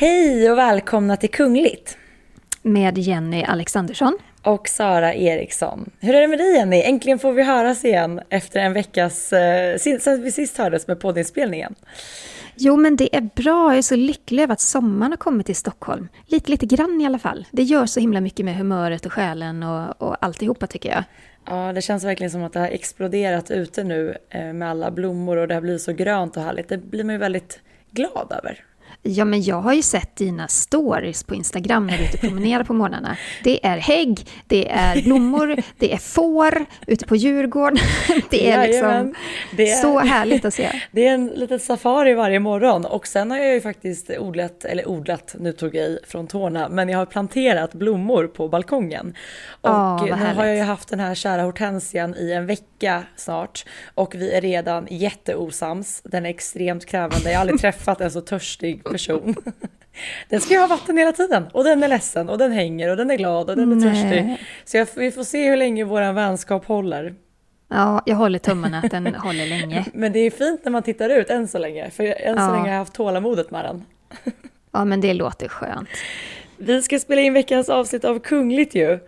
Hej och välkomna till Kungligt. Med Jenny Alexandersson. Och Sara Eriksson. Hur är det med dig Jenny? Äntligen får vi höras igen efter en veckas, eh, sen vi sist hördes med poddinspelningen. Jo, men det är bra. Jag är så lycklig över att sommaren har kommit till Stockholm. Lite, lite grann i alla fall. Det gör så himla mycket med humöret och själen och, och alltihopa tycker jag. Ja, det känns verkligen som att det har exploderat ute nu eh, med alla blommor och det har blivit så grönt och härligt. Det blir man ju väldigt glad över. Ja, men jag har ju sett dina stories på Instagram när du är ute och promenerar på morgnarna. Det är hägg, det är blommor, det är får ute på Djurgården. Det är liksom det är, så härligt att se. Det är en liten safari varje morgon och sen har jag ju faktiskt odlat, eller odlat, nu tog jag i från tårna, men jag har planterat blommor på balkongen. Och oh, nu har jag ju haft den här kära hortensian i en vecka snart och vi är redan jätteosams. Den är extremt krävande, jag har aldrig träffat en så törstig person. Den ska ju ha vatten hela tiden och den är ledsen och den hänger och den är glad och den är Nej. törstig. Så jag, vi får se hur länge vår vänskap håller. Ja, jag håller tummarna att den håller länge. Men det är fint när man tittar ut än så länge, för än så ja. länge har jag haft tålamodet med den. Ja, men det låter skönt. Vi ska spela in veckans avsnitt av Kungligt ju.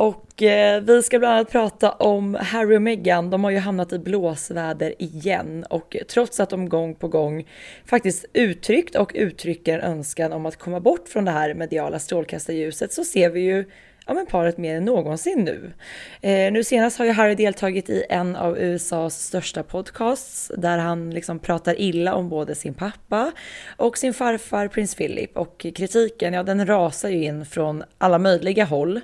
Och eh, vi ska bland annat prata om Harry och Meghan. De har ju hamnat i blåsväder igen och trots att de gång på gång faktiskt uttryckt och uttrycker en önskan om att komma bort från det här mediala strålkastarljuset så ser vi ju ja, men paret mer än någonsin nu. Eh, nu senast har ju Harry deltagit i en av USAs största podcasts där han liksom pratar illa om både sin pappa och sin farfar prins Philip och kritiken, ja den rasar ju in från alla möjliga håll.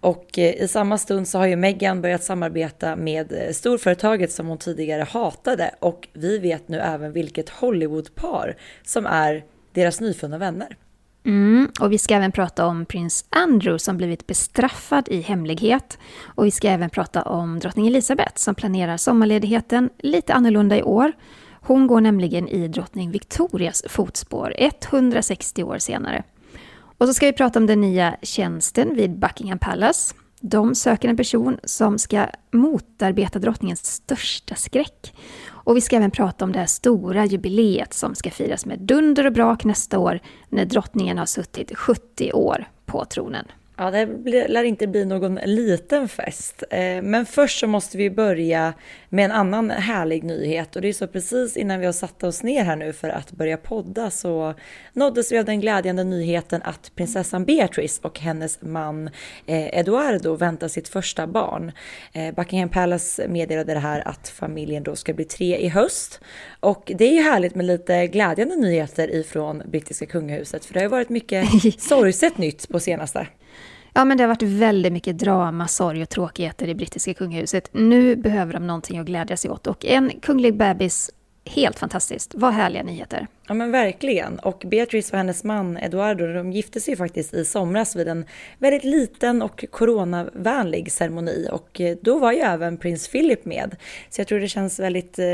Och eh, i samma stund så har ju Meghan börjat samarbeta med eh, storföretaget som hon tidigare hatade och vi vet nu även vilket Hollywoodpar som är deras nyfunna vänner. Mm, och vi ska även prata om prins Andrew som blivit bestraffad i hemlighet. Och vi ska även prata om drottning Elizabeth som planerar sommarledigheten lite annorlunda i år. Hon går nämligen i drottning Victorias fotspår 160 år senare. Och så ska vi prata om den nya tjänsten vid Buckingham Palace. De söker en person som ska motarbeta drottningens största skräck. Och vi ska även prata om det här stora jubileet som ska firas med dunder och brak nästa år när drottningen har suttit 70 år på tronen. Ja, det lär inte bli någon liten fest. Eh, men först så måste vi börja med en annan härlig nyhet. Och det är så precis innan vi har satt oss ner här nu för att börja podda så nåddes vi av den glädjande nyheten att prinsessan Beatrice och hennes man eh, Eduardo väntar sitt första barn. Eh, Buckingham Palace meddelade det här att familjen då ska bli tre i höst. Och det är ju härligt med lite glädjande nyheter ifrån brittiska kungahuset för det har ju varit mycket sorgset nytt på senaste. Ja, men det har varit väldigt mycket drama, sorg och tråkigheter i brittiska kungahuset. Nu behöver de någonting att glädja sig åt och en kunglig bebis Helt fantastiskt. Vad härliga nyheter. Ja men verkligen. Och Beatrice och hennes man Eduardo, de gifte sig faktiskt i somras vid en väldigt liten och coronavänlig ceremoni. Och eh, då var ju även prins Philip med. Så jag tror det känns väldigt eh,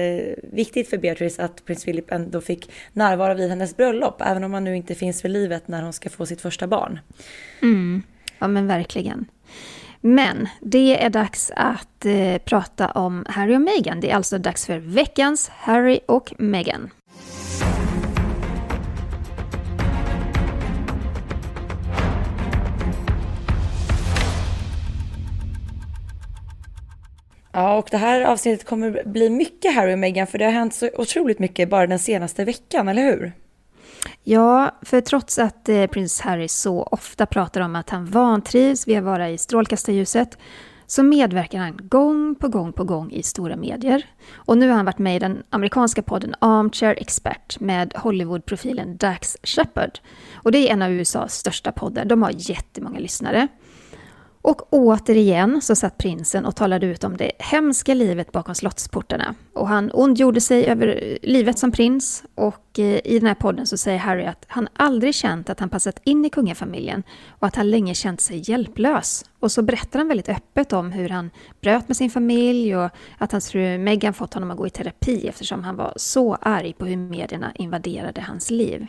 viktigt för Beatrice att prins Philip ändå fick närvara vid hennes bröllop. Även om han nu inte finns för livet när hon ska få sitt första barn. Mm. Ja men verkligen. Men det är dags att eh, prata om Harry och Meghan. Det är alltså dags för veckans Harry och Meghan. Ja, och det här avsnittet kommer bli mycket Harry och Meghan för det har hänt så otroligt mycket bara den senaste veckan, eller hur? Ja, för trots att eh, prins Harry så ofta pratar om att han vantrivs vid att vara i strålkastarljuset så medverkar han gång på gång på gång i stora medier. Och nu har han varit med i den amerikanska podden Armchair Expert med Hollywoodprofilen Dax Shepard. Och det är en av USAs största poddar, de har jättemånga lyssnare. Och återigen så satt prinsen och talade ut om det hemska livet bakom slottsportarna. Och han ondgjorde sig över livet som prins och eh, i den här podden så säger Harry att han aldrig känt att han passat in i kungafamiljen och att han länge känt sig hjälplös. Och så berättar han väldigt öppet om hur han bröt med sin familj och att hans fru Meghan fått honom att gå i terapi eftersom han var så arg på hur medierna invaderade hans liv.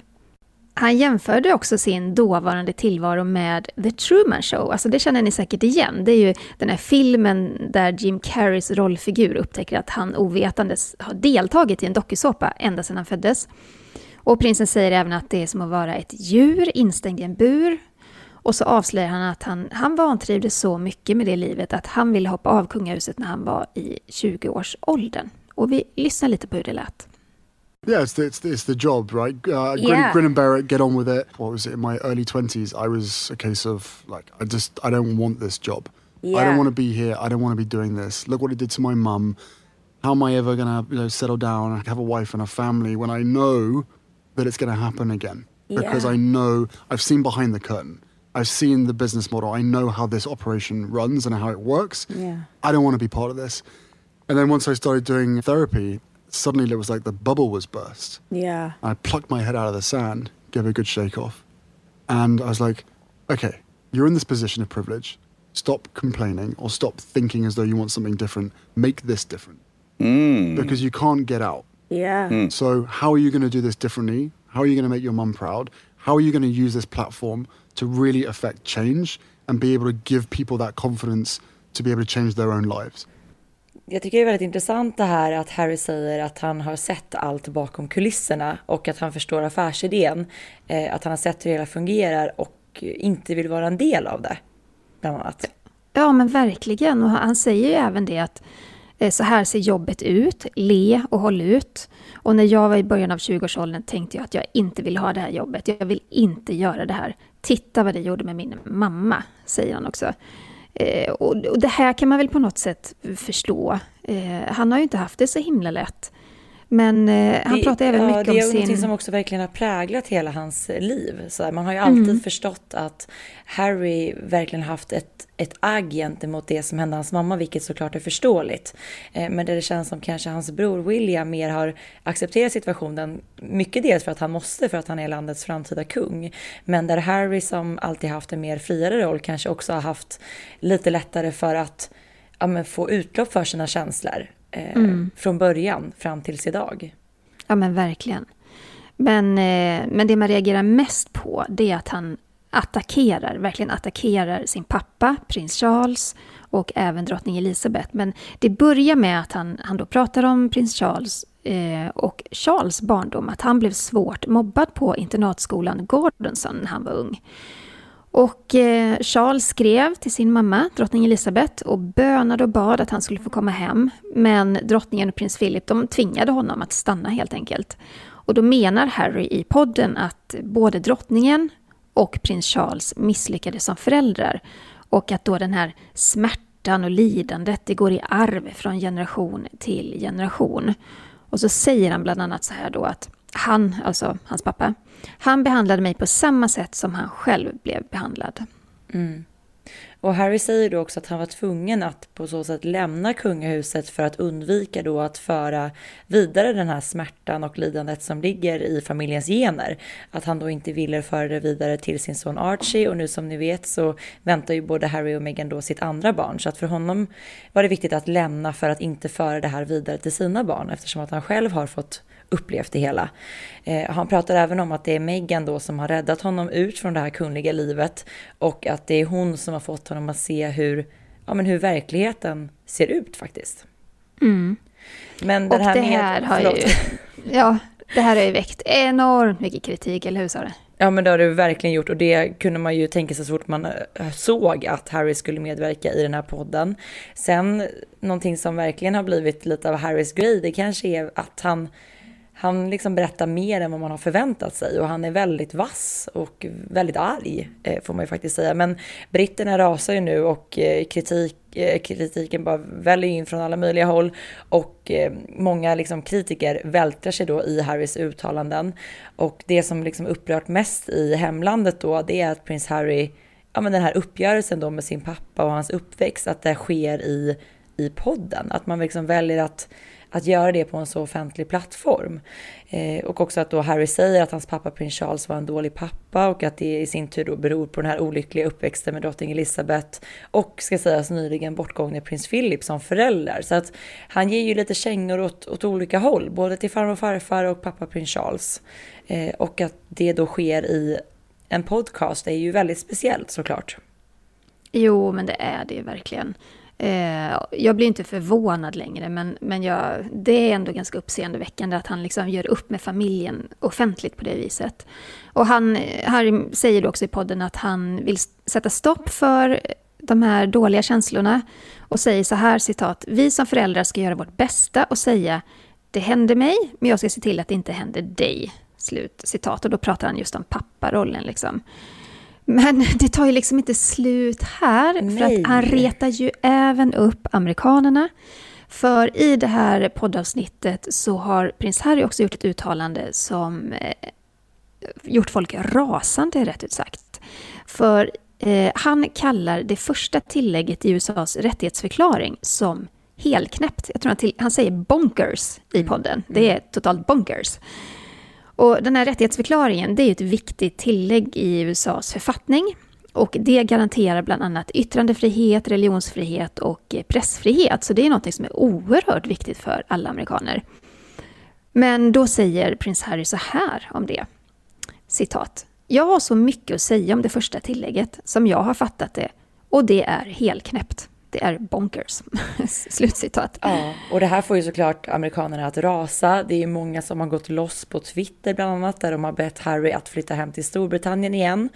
Han jämförde också sin dåvarande tillvaro med The Truman Show. Alltså det känner ni säkert igen. Det är ju den här filmen där Jim Carreys rollfigur upptäcker att han ovetandes har deltagit i en dokusåpa ända sedan han föddes. Och prinsen säger även att det är som att vara ett djur instängd i en bur. Och så avslöjar han att han, han vantrivdes så mycket med det livet att han ville hoppa av kungahuset när han var i 20-årsåldern. Och vi lyssnar lite på hur det lät. Yeah, it's the, it's, the, it's the job, right? Uh, grin, yeah. grin and bear it, get on with it. What was it? In my early 20s, I was a case of like, I just, I don't want this job. Yeah. I don't want to be here. I don't want to be doing this. Look what it did to my mum. How am I ever going to you know, settle down and have a wife and a family when I know that it's going to happen again? Because yeah. I know, I've seen behind the curtain. I've seen the business model. I know how this operation runs and how it works. Yeah. I don't want to be part of this. And then once I started doing therapy, suddenly it was like the bubble was burst. Yeah. I plucked my head out of the sand, gave a good shake off. And I was like, okay, you're in this position of privilege. Stop complaining or stop thinking as though you want something different. Make this different. Mm. Because you can't get out. Yeah. Mm. So, how are you going to do this differently? How are you going to make your mum proud? How are you going to use this platform to really affect change and be able to give people that confidence to be able to change their own lives? Jag tycker det är väldigt intressant det här att Harry säger att han har sett allt bakom kulisserna och att han förstår affärsidén. Eh, att han har sett hur det hela fungerar och inte vill vara en del av det, bland annat. Ja, men verkligen. Och han säger ju även det att eh, så här ser jobbet ut, le och håll ut. Och när jag var i början av 20-årsåldern tänkte jag att jag inte vill ha det här jobbet. Jag vill inte göra det här. Titta vad det gjorde med min mamma, säger han också. Eh, och, och, det här kan man väl på något sätt förstå. Eh, han har ju inte haft det så himla lätt. Men eh, han det, pratar även ja, mycket om sin... Det är någonting som också verkligen har präglat hela hans liv. Så man har ju alltid mm. förstått att Harry verkligen haft ett, ett agg gentemot det som hände hans mamma, vilket såklart är förståeligt. Eh, men det känns som kanske hans bror William mer har accepterat situationen, mycket dels för att han måste, för att han är landets framtida kung. Men där Harry som alltid haft en mer friare roll kanske också har haft lite lättare för att ja, få utlopp för sina känslor eh, mm. från början fram tills idag. Ja men verkligen. Men, eh, men det man reagerar mest på det är att han attackerar, verkligen attackerar sin pappa, prins Charles och även drottning Elizabeth. Men det börjar med att han, han då pratar om prins Charles eh, och Charles barndom, att han blev svårt mobbad på internatskolan Gordonson när han var ung. Och eh, Charles skrev till sin mamma, drottning Elisabeth, och bönade och bad att han skulle få komma hem. Men drottningen och prins Philip de tvingade honom att stanna helt enkelt. Och då menar Harry i podden att både drottningen och prins Charles misslyckades som föräldrar. Och att då den här smärtan och lidandet, det går i arv från generation till generation. Och så säger han bland annat så här då att han, alltså hans pappa, han behandlade mig på samma sätt som han själv blev behandlad. Mm. Och Harry säger då också att han var tvungen att på så sätt lämna kungahuset för att undvika då att föra vidare den här smärtan och lidandet som ligger i familjens gener. Att han då inte ville föra det vidare till sin son Archie och nu som ni vet så väntar ju både Harry och Meghan då sitt andra barn. Så att för honom var det viktigt att lämna för att inte föra det här vidare till sina barn eftersom att han själv har fått upplevt det hela. Eh, han pratar även om att det är Meghan då som har räddat honom ut från det här kungliga livet och att det är hon som har fått honom att se hur, ja, men hur verkligheten ser ut faktiskt. Mm. Men det och här, det här med, har ju, ja, det här har ju väckt enormt mycket kritik, eller hur Sara? Ja men det har det verkligen gjort och det kunde man ju tänka sig så fort man eh, såg att Harry skulle medverka i den här podden. Sen någonting som verkligen har blivit lite av Harrys grej, det kanske är att han han liksom berättar mer än vad man har förväntat sig och han är väldigt vass och väldigt arg eh, får man ju faktiskt säga. Men britterna rasar ju nu och eh, kritik, eh, kritiken bara väller in från alla möjliga håll och många liksom kritiker vältrar sig då i Harrys uttalanden. Och det som liksom upprört mest i hemlandet då det är att prins Harry, ja men den här uppgörelsen då med sin pappa och hans uppväxt, att det sker i, i podden. Att man liksom väljer att att göra det på en så offentlig plattform. Eh, och också att då Harry säger att hans pappa prins Charles var en dålig pappa och att det i sin tur då beror på den här olyckliga uppväxten med drottning Elizabeth och ska sägas nyligen bortgångne prins Philip som förälder. Så att han ger ju lite kängor åt, åt olika håll, både till farmor och farfar och pappa prins Charles. Eh, och att det då sker i en podcast är ju väldigt speciellt såklart. Jo, men det är det verkligen. Eh, jag blir inte förvånad längre, men, men jag, det är ändå ganska uppseendeväckande att han liksom gör upp med familjen offentligt på det viset. Och han, Harry säger då också i podden att han vill sätta stopp för de här dåliga känslorna och säger så här citat, vi som föräldrar ska göra vårt bästa och säga det händer mig, men jag ska se till att det inte händer dig. Slut citat. Och då pratar han just om papparollen liksom. Men det tar ju liksom inte slut här, Nej. för att han retar ju även upp amerikanerna. För i det här poddavsnittet så har prins Harry också gjort ett uttalande som eh, gjort folk rasande, rätt ut sagt. För eh, han kallar det första tillägget i USAs rättighetsförklaring som helknäppt. Jag tror han, till, han säger bonkers i mm. podden. Det är totalt bonkers. Och den här rättighetsförklaringen det är ett viktigt tillägg i USAs författning. Och det garanterar bland annat yttrandefrihet, religionsfrihet och eh, pressfrihet. Så det är något som är oerhört viktigt för alla amerikaner. Men då säger prins Harry så här om det. Citat. Jag har så mycket att säga om det första tillägget som jag har fattat det och det är helknäppt det är bonkers. Slutcitat. Ja, och det här får ju såklart amerikanerna att rasa. Det är många som har gått loss på Twitter bland annat, där de har bett Harry att flytta hem till Storbritannien igen.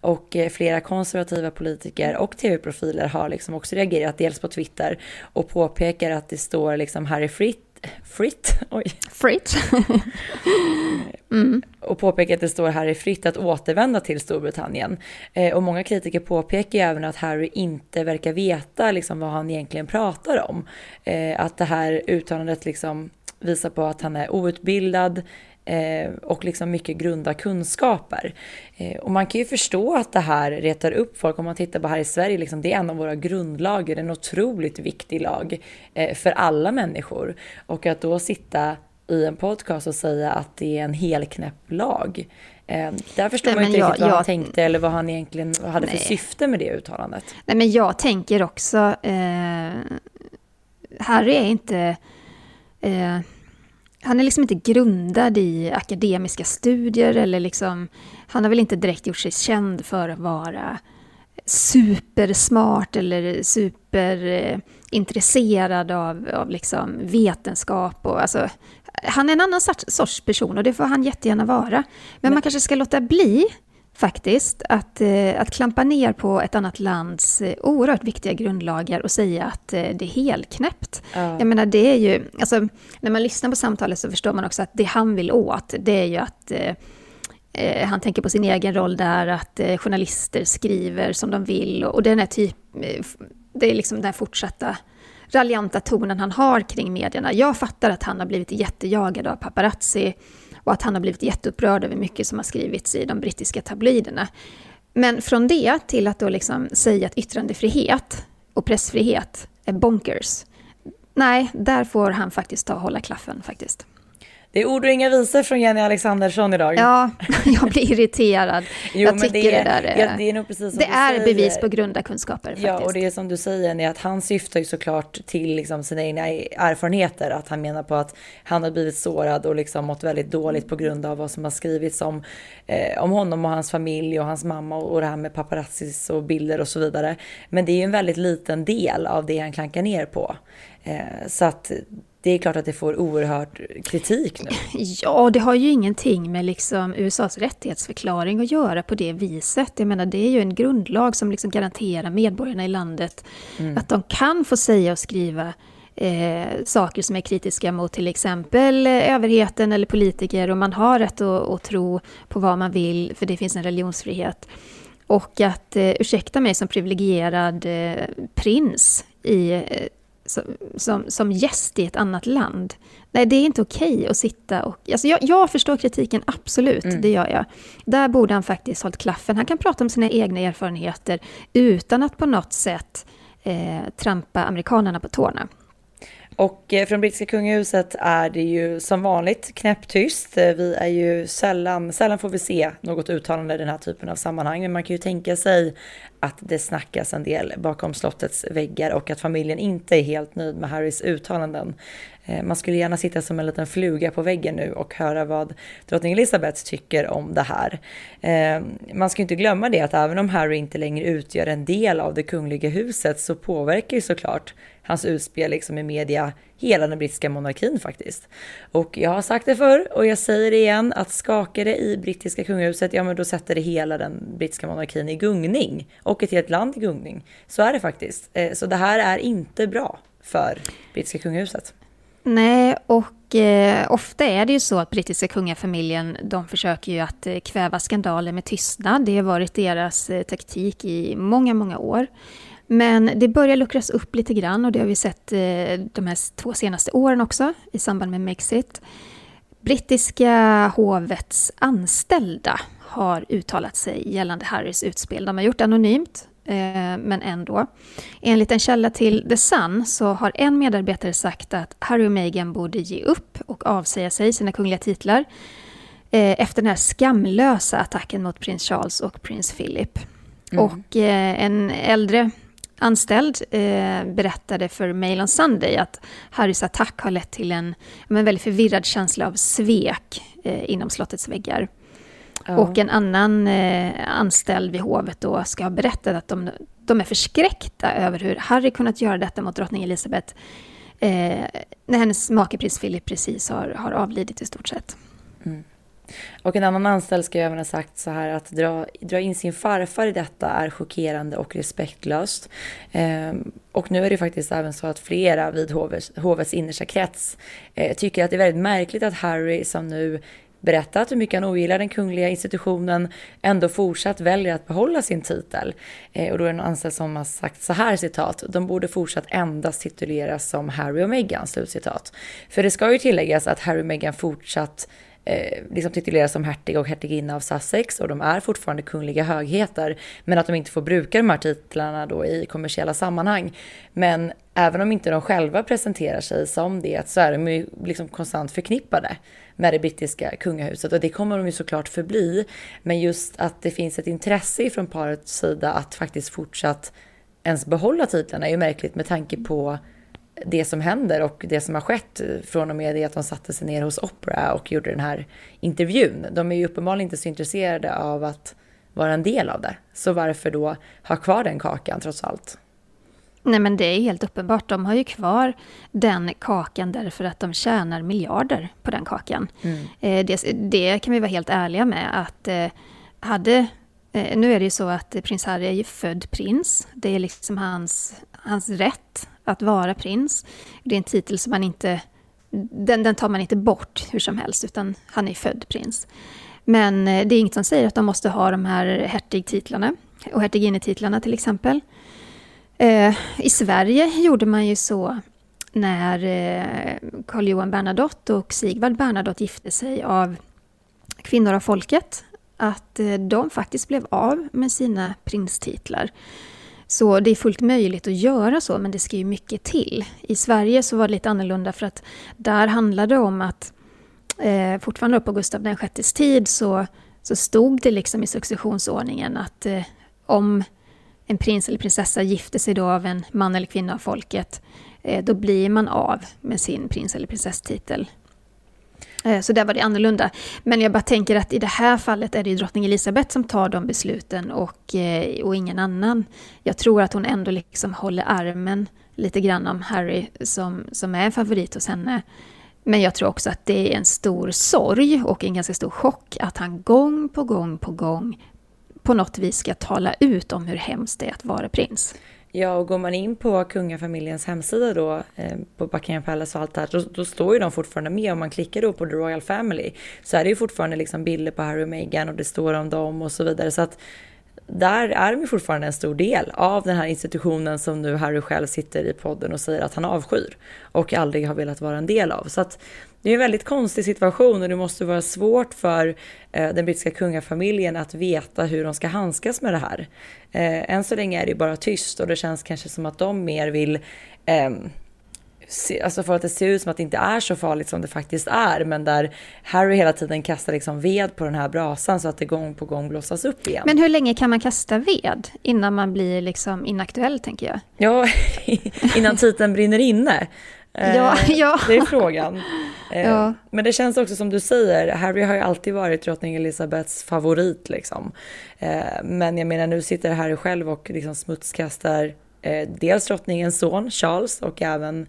Och eh, flera konservativa politiker och tv-profiler har liksom också reagerat, dels på Twitter, och påpekar att det står liksom Harry fritt fritt, oj. Fritt. mm. Och påpekar att det står Harry fritt att återvända till Storbritannien. Eh, och många kritiker påpekar även att Harry inte verkar veta liksom, vad han egentligen pratar om. Eh, att det här uttalandet liksom visar på att han är outbildad, eh, och liksom mycket grunda kunskaper. Eh, och man kan ju förstå att det här retar upp folk. Om man tittar på här i Sverige, liksom, det är en av våra grundlagar, en otroligt viktig lag eh, för alla människor. Och att då sitta i en podcast och säga att det är en helknäpp lag. Där förstår Nej, man inte jag, riktigt vad jag, han tänkte eller vad han egentligen hade nej. för syfte med det uttalandet. Nej, men jag tänker också, Harry är inte... Eh, han är liksom inte grundad i akademiska studier eller liksom, han har väl inte direkt gjort sig känd för att vara supersmart eller superintresserad av, av liksom vetenskap. Och, alltså, han är en annan sorts person och det får han jättegärna vara. Men, Men man kanske ska låta bli faktiskt, att, eh, att klampa ner på ett annat lands eh, oerhört viktiga grundlagar och säga att eh, det är helknäppt. Ja. Jag menar, det är ju, alltså, när man lyssnar på samtalet så förstår man också att det han vill åt, det är ju att eh, han tänker på sin egen roll där, att eh, journalister skriver som de vill och, och den är typ, det är liksom den fortsatta raljanta tonen han har kring medierna. Jag fattar att han har blivit jättejagad av paparazzi och att han har blivit jätteupprörd över mycket som har skrivits i de brittiska tabloiderna. Men från det till att då liksom säga att yttrandefrihet och pressfrihet är bonkers. Nej, där får han faktiskt ta och hålla klaffen faktiskt. Det är ord och inga visor från Jenny Alexandersson idag. Ja, jag blir irriterad. jo, jag tycker det, är, det där är... Ja, det är nog precis som Det är säger. bevis på grunda kunskaper faktiskt. Ja, och det är som du säger, är att han syftar ju såklart till liksom sina egna erfarenheter. Att han menar på att han har blivit sårad och liksom mått väldigt dåligt på grund av vad som har skrivits om, eh, om honom och hans familj och hans mamma och, och det här med paparazzis och bilder och så vidare. Men det är ju en väldigt liten del av det han klankar ner på. Eh, så att det är klart att det får oerhört kritik nu. Ja, det har ju ingenting med liksom USAs rättighetsförklaring att göra på det viset. Jag menar, det är ju en grundlag som liksom garanterar medborgarna i landet mm. att de kan få säga och skriva eh, saker som är kritiska mot till exempel eh, överheten eller politiker och man har rätt att, att tro på vad man vill för det finns en religionsfrihet. Och att, eh, ursäkta mig som privilegierad eh, prins i, eh, som, som, gäst i ett annat land. Nej, det är inte okej okay att sitta och... Alltså jag, jag förstår kritiken, absolut, mm. det gör jag. Där borde han faktiskt hållit klaffen. Han kan prata om sina egna erfarenheter utan att på något sätt eh, trampa amerikanerna på tårna. Och eh, från brittiska kungahuset är det ju som vanligt knäpptyst. Eh, vi är ju sällan, sällan får vi se något uttalande i den här typen av sammanhang. Men man kan ju tänka sig att det snackas en del bakom slottets väggar och att familjen inte är helt nöjd med Harrys uttalanden. Eh, man skulle gärna sitta som en liten fluga på väggen nu och höra vad drottning Elizabeth tycker om det här. Eh, man ska inte glömma det att även om Harry inte längre utgör en del av det kungliga huset så påverkar ju såklart hans utspel liksom i media hela den brittiska monarkin faktiskt. Och jag har sagt det förr och jag säger det igen att skakar det i brittiska kungahuset, ja men då sätter det hela den brittiska monarkin i gungning och ett helt land i gungning. Så är det faktiskt. Eh, så det här är inte bra för brittiska kungahuset. Nej, och eh, ofta är det ju så att brittiska kungafamiljen, de försöker ju att eh, kväva skandaler med tystnad. Det har varit deras eh, taktik i många, många år. Men det börjar luckras upp lite grann och det har vi sett eh, de här två senaste åren också i samband med Mexit. Brittiska hovets anställda har uttalat sig gällande Harrys utspel. De har gjort det anonymt, men ändå. Enligt en källa till The Sun så har en medarbetare sagt att Harry och Meghan borde ge upp och avsäga sig sina kungliga titlar eh, efter den här skamlösa attacken mot prins Charles och prins Philip. Mm. Och en äldre anställd eh, berättade för Mail on Sunday att Harrys attack har lett till en, en väldigt förvirrad känsla av svek eh, inom slottets väggar. Ja. Och en annan eh, anställd vid hovet då ska ha berättat att de, de är förskräckta över hur Harry kunnat göra detta mot drottning Elizabeth eh, när hennes make prins Philip precis har, har avlidit i stort sett. Mm. Och en annan anställd ska även ha sagt så här att dra, dra in sin farfar i detta är chockerande och respektlöst. Ehm, och nu är det faktiskt även så att flera vid hovets, hovets innersta krets eh, tycker att det är väldigt märkligt att Harry som nu berättat hur mycket han ogillar den kungliga institutionen ändå fortsatt väljer att behålla sin titel. Eh, och då är det en anställd som har sagt så här citat, de borde fortsatt endast tituleras som Harry och Meghan, slutcitat. För det ska ju tilläggas att Harry och Meghan fortsatt eh, liksom tituleras som hertig och hertiginna av Sussex och de är fortfarande kungliga högheter. Men att de inte får bruka de här titlarna då i kommersiella sammanhang. Men även om inte de själva presenterar sig som det så är de ju liksom konstant förknippade med det brittiska kungahuset och det kommer de ju såklart förbli. Men just att det finns ett intresse från parets sida att faktiskt fortsatt ens behålla titlarna är ju märkligt med tanke på det som händer och det som har skett från och med det att de satte sig ner hos Opera och gjorde den här intervjun. De är ju uppenbarligen inte så intresserade av att vara en del av det. Så varför då ha kvar den kakan trots allt? Nej men det är helt uppenbart, de har ju kvar den kakan därför att de tjänar miljarder på den kakan. Mm. Eh, det, det, kan vi vara helt ärliga med att eh, hade eh, nu är det ju så att prins Harry är ju född prins. Det är liksom hans, hans rätt att vara prins. Det är en titel som man inte, den, den tar man inte bort hur som helst, utan han är född prins. Men det är inget som säger att de måste ha de här hertigtitlarna och hertiginnetitlarna till exempel. Eh, I Sverige gjorde man ju så när eh, Johan Bernadotte och Sigvard Bernadotte gifte sig av kvinnor av folket, att eh, de faktiskt blev av med sina prinstitlar. Så det är fullt möjligt att göra så, men det ska ju mycket till. I Sverige så var det lite annorlunda för att där handlade det om att eh, fortfarande på Gustav VIs tid så, så stod det liksom i successionsordningen att eh, om en prins eller prinsessa gifter sig då av en man eller kvinna av folket, eh, då blir man av med sin prins eller prinsesstitel. Eh, så där var det annorlunda. Men jag bara tänker att i det här fallet är det drottning Elisabeth som tar de besluten och, eh, och ingen annan. Jag tror att hon ändå liksom håller armen lite grann om Harry som, som är en favorit hos henne. Men jag tror också att det är en stor sorg och en ganska stor chock att han gång på gång på gång på något vis ska tala ut om hur hemskt det är att vara prins. Ja, och går man in på kungafamiljens hemsida då, eh, på Buckingham Palace och allt det här, då, då, står ju de fortfarande med. Om man klickar då på The Royal Family så är det ju fortfarande liksom bilder på Harry och Meghan och det står om dem och så vidare. Så att där är de fortfarande en stor del av den här institutionen som nu Harry själv sitter i podden och säger att han avskyr och aldrig har velat vara en del av. Så att det är en väldigt konstig situation och det måste vara svårt för eh, den brittiska kungafamiljen att veta hur de ska handskas med det här. Eh, än så länge är det bara tyst och det känns kanske som att de mer vill ehm, eh, alltså för att det ser ut som att det inte är så farligt som det faktiskt är, men där Harry hela tiden kastar liksom ved på den här brasan så att det gång på gång blossas upp igen. Men hur länge kan man kasta ved innan man blir liksom inaktuell, tänker jag? Ja, innan titeln brinner inne. Ja, eh, ja. Det är frågan. Eh, ja. Men det känns också som du säger, Harry har ju alltid varit drottning Elizabeths favorit liksom. Eh, men jag menar nu sitter Harry själv och liksom smutskastar dels drottningens son Charles och även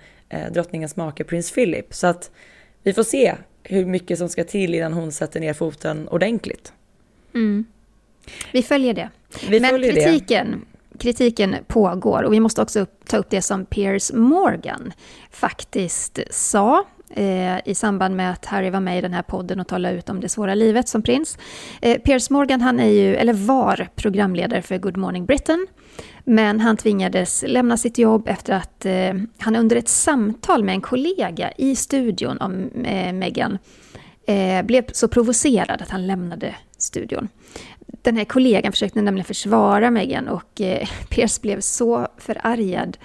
drottningens make prins Philip. Så att vi får se hur mycket som ska till innan hon sätter ner foten ordentligt. Mm. Vi följer det. Vi Men följer kritiken, det kritiken pågår och vi måste också ta upp det som Piers Morgan faktiskt sa eh, i samband med att Harry var med i den här podden och talade ut om det svåra livet som prins. Eh, Piers Morgan han är ju, eller var programledare för Good Morning Britain. Men han tvingades lämna sitt jobb efter att eh, han under ett samtal med en kollega i studion om eh, Meghan eh, blev så provocerad att han lämnade studion. Den här kollegan försökte nämligen försvara Meghan och eh, Pierce blev så förargad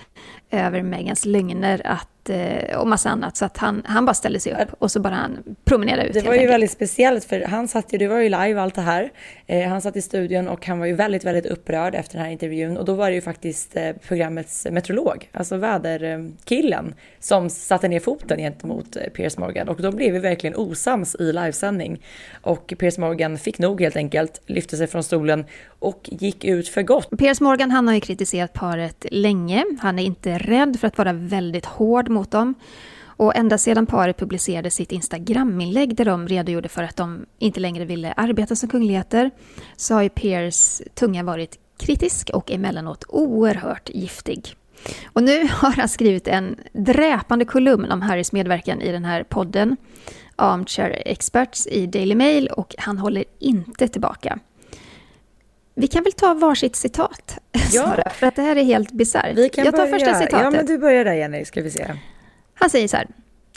över Megans lögner att eh, och massa annat. Så att han, han bara ställde sig upp och så bara han promenerade ut. Det var ju enkelt. väldigt speciellt för han satt ju, det var ju live allt det här. Eh, han satt i studion och han var ju väldigt, väldigt upprörd efter den här intervjun och då var det ju faktiskt eh, programmets meteorolog, alltså väderkillen, som satte ner foten gentemot eh, Piers Morgan och då blev vi verkligen osams i livesändning. Och Piers Morgan fick nog helt enkelt, lyfte sig från stolen och gick ut för gott. Piers Morgan han har ju kritiserat paret länge. Han är inte rädd för att vara väldigt hård mot dem. Och ända sedan paret publicerade sitt Instagram-inlägg där de redogjorde för att de inte längre ville arbeta som kungligheter så har ju Piers tunga varit kritisk och emellanåt oerhört giftig. Och nu har han skrivit en dräpande kolumn om Harrys medverkan i den här podden, Armchair Experts i Daily Mail och han håller inte tillbaka. Vi kan väl ta varsitt citat, ja. Sara, för att det här är helt bisarrt. Jag tar börja. första citatet. Ja, men du börjar där Jenny, ska vi se. Han säger så här.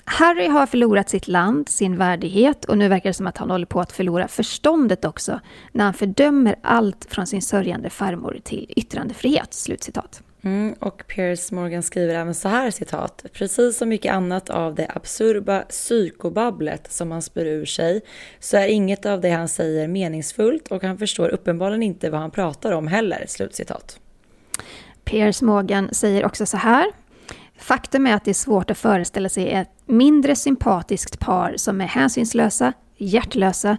Harry har förlorat sitt land, sin värdighet och nu verkar det som att han håller på att förlora förståndet också när han fördömer allt från sin sörjande farmor till yttrandefrihet. Slutcitat. Mm, och Piers Morgan skriver även så här citat. Precis som mycket annat av det absurda psykobabblet som han spyr ur sig så är inget av det han säger meningsfullt och han förstår uppenbarligen inte vad han pratar om heller. Slutcitat. Piers Morgan säger också så här. Faktum är att det är svårt att föreställa sig ett mindre sympatiskt par som är hänsynslösa, hjärtlösa,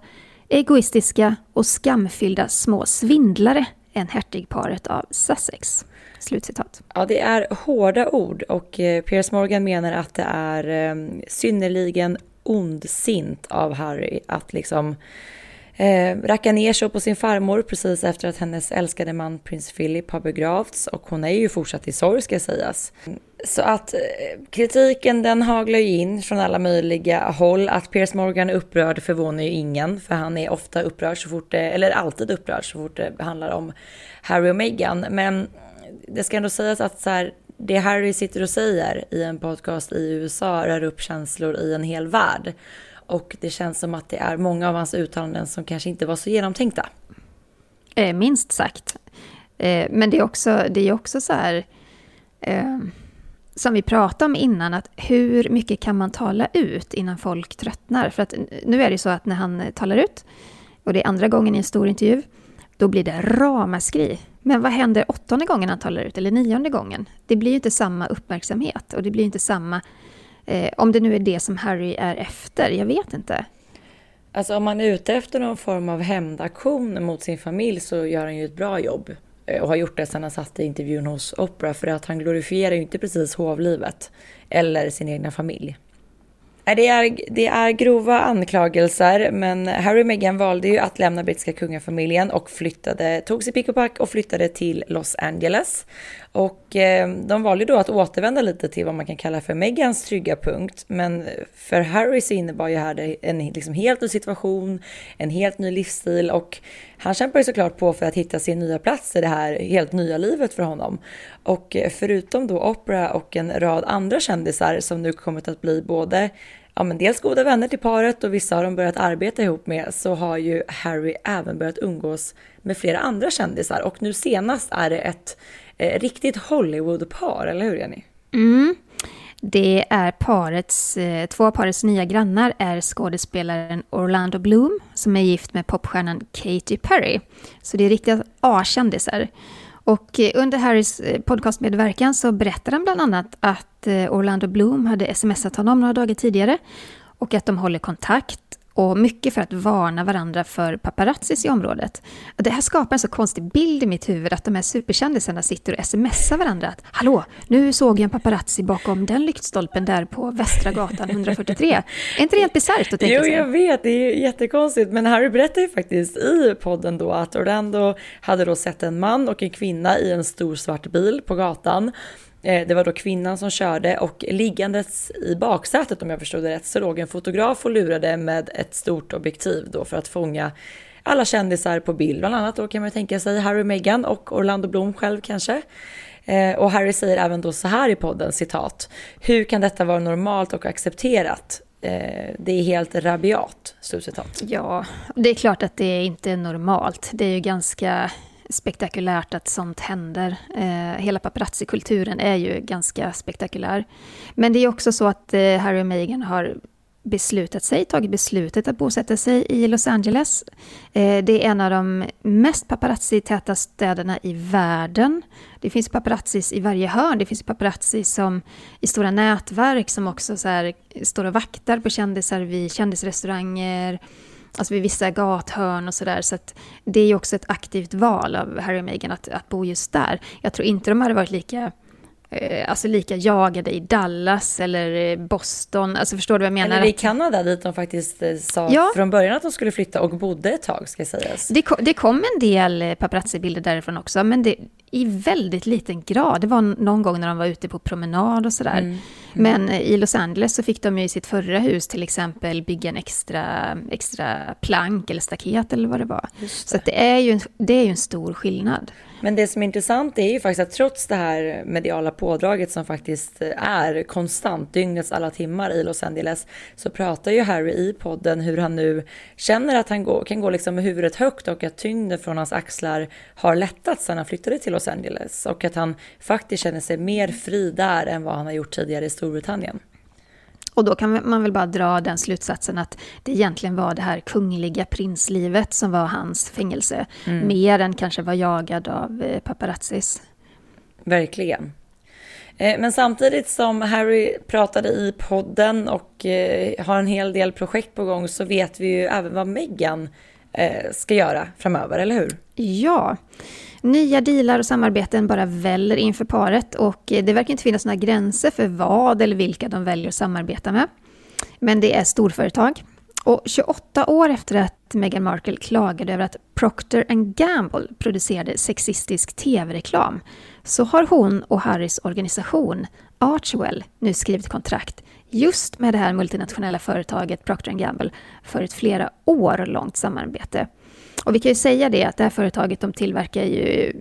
egoistiska och skamfyllda små svindlare än hertigparet av Sussex. Slutcitat. Ja, det är hårda ord och eh, Piers Morgan menar att det är eh, synnerligen ondsint av Harry att liksom eh, racka ner sig på sin farmor precis efter att hennes älskade man prins Philip har begravts och hon är ju fortsatt i sorg ska sägas. Så att eh, kritiken den haglar ju in från alla möjliga håll. Att Piers Morgan är upprörd förvånar ju ingen för han är ofta upprörd så fort det, eller alltid upprörd så fort det handlar om Harry och Meghan. Men det ska ändå sägas att så här, det Harry sitter och säger i en podcast i USA rör upp känslor i en hel värld. Och det känns som att det är många av hans uttalanden som kanske inte var så genomtänkta. Eh, minst sagt. Eh, men det är också, det är också så här, eh, som vi pratade om innan, att hur mycket kan man tala ut innan folk tröttnar? För att nu är det så att när han talar ut, och det är andra gången i en stor intervju, då blir det ramaskri. Men vad händer åttonde gången han talar ut, eller nionde gången? Det blir ju inte samma uppmärksamhet och det blir inte samma... Eh, om det nu är det som Harry är efter, jag vet inte. Alltså om man är ute efter någon form av hämndaktion mot sin familj så gör han ju ett bra jobb. Eh, och har gjort det sedan han satt i intervjun hos Oprah för att han glorifierar ju inte precis hovlivet eller sin egna familj. Det är, det är grova anklagelser, men Harry och Meghan valde ju att lämna brittiska kungafamiljen och flyttade, tog sig pick och pack och flyttade till Los Angeles. Och eh, de valde då att återvända lite till vad man kan kalla för Megans trygga punkt. Men för Harry så innebar ju här en liksom helt ny situation, en helt ny livsstil och han kämpar ju såklart på för att hitta sin nya plats i det här helt nya livet för honom. Och förutom då Opera och en rad andra kändisar som nu kommit att bli både ja, men dels goda vänner till paret och vissa har de börjat arbeta ihop med så har ju Harry även börjat umgås med flera andra kändisar och nu senast är det ett eh, riktigt Hollywood-par, eller hur Jenny? Mm. Det är parets, eh, två av parets nya grannar är skådespelaren Orlando Bloom som är gift med popstjärnan Katy Perry. Så det är riktiga A-kändisar. Och eh, under Harrys eh, podcastmedverkan så berättar han bland annat att eh, Orlando Bloom hade smsat honom några dagar tidigare och att de håller kontakt och mycket för att varna varandra för paparazzis i området. Det här skapar en så konstig bild i mitt huvud att de här superkändisarna sitter och smsar varandra att Hallå, nu såg jag en paparazzi bakom den lyktstolpen där på Västra gatan 143. Är inte det helt bisarrt att tänka sig? Jo, jag vet, det är jättekonstigt. Men Harry berättar ju faktiskt i podden då att Orlando hade då sett en man och en kvinna i en stor svart bil på gatan Eh, det var då kvinnan som körde och liggandes i baksätet om jag förstod det rätt så låg en fotograf och lurade med ett stort objektiv då för att fånga alla kändisar på bild. Bland annat då kan man tänka sig Harry Meghan och Orlando Bloom själv kanske. Eh, och Harry säger även då så här i podden, citat. Hur kan detta vara normalt och accepterat? Eh, det är helt rabiat, slutcitat. Ja, det är klart att det inte är normalt. Det är ju ganska spektakulärt att sånt händer. Eh, hela paparazzi-kulturen är ju ganska spektakulär. Men det är också så att eh, Harry och Meghan har beslutat sig, tagit beslutet att bosätta sig i Los Angeles. Eh, det är en av de mest paparazzi-täta städerna i världen. Det finns paparazzis i varje hörn. Det finns paparazzi som i stora nätverk som också så här, står och vaktar på kändisar vid kändisrestauranger alltså vid vissa gathörn och sådär. Så, att det är ju också ett aktivt val av Harry och Meghan att, att bo just där. Jag tror inte de hade varit lika alltså lika jagade i Dallas eller eh, Boston. Alltså förstår du vad jag menar? Eller i Kanada dit de faktiskt eh, sa ja. från början att de skulle flytta och bodde ett tag ska sägas. Det kom, det kom en del paparazzi-bilder därifrån också, men det, i väldigt liten grad. Det var någon gång när de var ute på promenad och sådär. Mm. Men i Los Angeles så fick de ju i sitt förra hus till exempel bygga en extra, extra plank eller staket eller vad det var. Det. Så det, är ju en, det är ju en stor skillnad. Men det som är intressant är ju faktiskt att trots det här mediala pådraget som faktiskt är konstant, dygnets alla timmar i Los Angeles, så pratar ju Harry i podden hur han nu känner att han går, kan gå liksom med huvudet högt och att tyngden från hans axlar har lättat sedan han flyttade till Los Angeles och att han faktiskt känner sig mer fri där än vad han har gjort tidigare i Storbritannien. Och då kan man väl bara dra den slutsatsen att det egentligen var det här kungliga prinslivet som var hans fängelse. Mm. Mer än kanske var jagad av eh, paparazzis. Verkligen. Eh, men samtidigt som Harry pratade i podden och eh, har en hel del projekt på gång så vet vi ju även vad Meghan Eh, ska göra framöver, eller hur? Ja. Nya dealar och samarbeten bara väller inför paret och eh, det verkar inte finnas några gränser för vad eller vilka de väljer att samarbeta med. Men det är storföretag. Och 28 år efter att Meghan Markle klagade över att Procter Gamble producerade sexistisk tv-reklam så har hon och Harrys organisation Archwell nu skrivit kontrakt just med det här multinationella företaget Procter Gamble för ett flera år långt samarbete. Och vi kan ju säga det att det här företaget de tillverkar ju,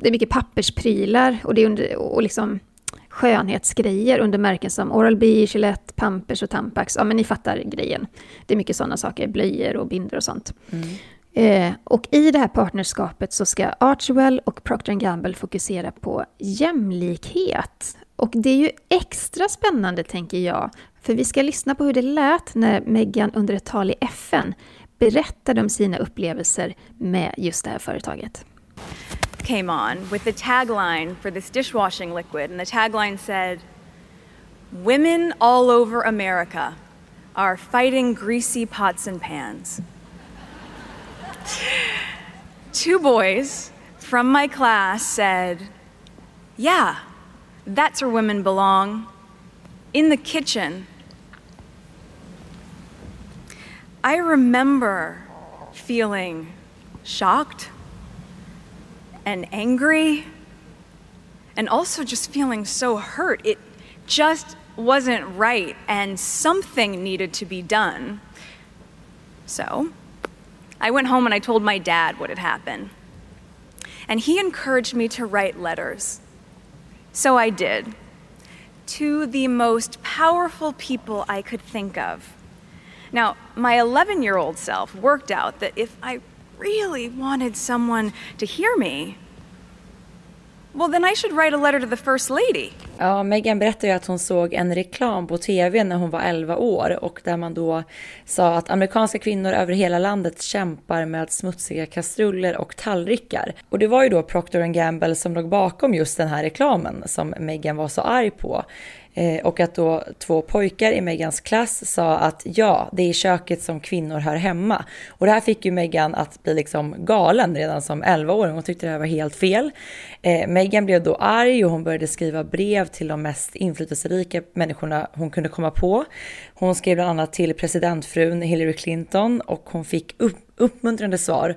det är mycket pappersprylar och det är under, och liksom skönhetsgrejer under märken som Oral-B, Gillette, Pampers och Tampax. Ja men ni fattar grejen. Det är mycket sådana saker, blöjor och binder och sånt. Mm. Eh, och i det här partnerskapet så ska Archwell och Procter Gamble fokusera på jämlikhet. Och det är ju extra spännande tänker jag, för vi ska lyssna på hur det lät när Meghan under ett tal i FN berättade om sina upplevelser med just det här företaget. Came on with the tagline for this dishwashing liquid and the tagline said Women all over America are fighting greasy pots and pans. Two boys from my class said, Yeah, that's where women belong in the kitchen. I remember feeling shocked and angry and also just feeling so hurt. It just wasn't right and something needed to be done. So I went home and I told my dad what had happened. And he encouraged me to write letters. So I did. To the most powerful people I could think of. Now, my 11 year old self worked out that if I really wanted someone to hear me, Well then I should write a letter to the first lady. Ja, Megan berättade ju att hon såg en reklam på tv när hon var 11 år och där man då sa att amerikanska kvinnor över hela landet kämpar med smutsiga kastruller och tallrikar. Och det var ju då Procter Gamble som låg bakom just den här reklamen som Megan var så arg på. Eh, och att då två pojkar i Megans klass sa att ja, det är i köket som kvinnor hör hemma. Och det här fick ju Megan att bli liksom galen redan som 11-åring. Hon tyckte det här var helt fel. Eh, Megan blev då arg och hon började skriva brev till de mest inflytelserika människorna hon kunde komma på. Hon skrev bland annat till presidentfrun Hillary Clinton och hon fick upp uppmuntrande svar.